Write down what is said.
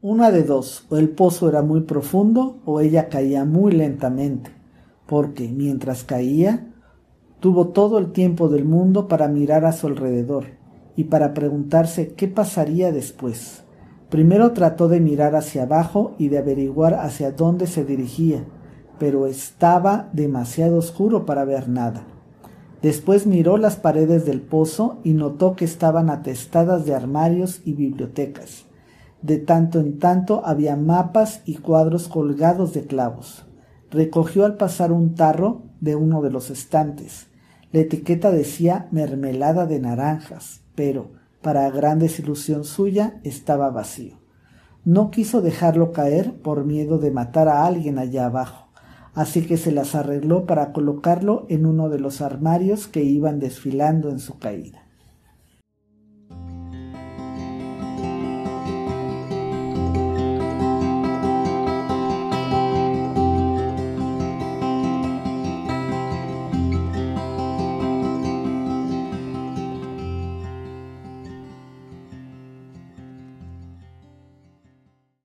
Una de dos, o el pozo era muy profundo o ella caía muy lentamente, porque mientras caía, tuvo todo el tiempo del mundo para mirar a su alrededor y para preguntarse qué pasaría después. Primero trató de mirar hacia abajo y de averiguar hacia dónde se dirigía, pero estaba demasiado oscuro para ver nada. Después miró las paredes del pozo y notó que estaban atestadas de armarios y bibliotecas. De tanto en tanto había mapas y cuadros colgados de clavos. Recogió al pasar un tarro de uno de los estantes. La etiqueta decía mermelada de naranjas, pero, para gran desilusión suya, estaba vacío. No quiso dejarlo caer por miedo de matar a alguien allá abajo, así que se las arregló para colocarlo en uno de los armarios que iban desfilando en su caída.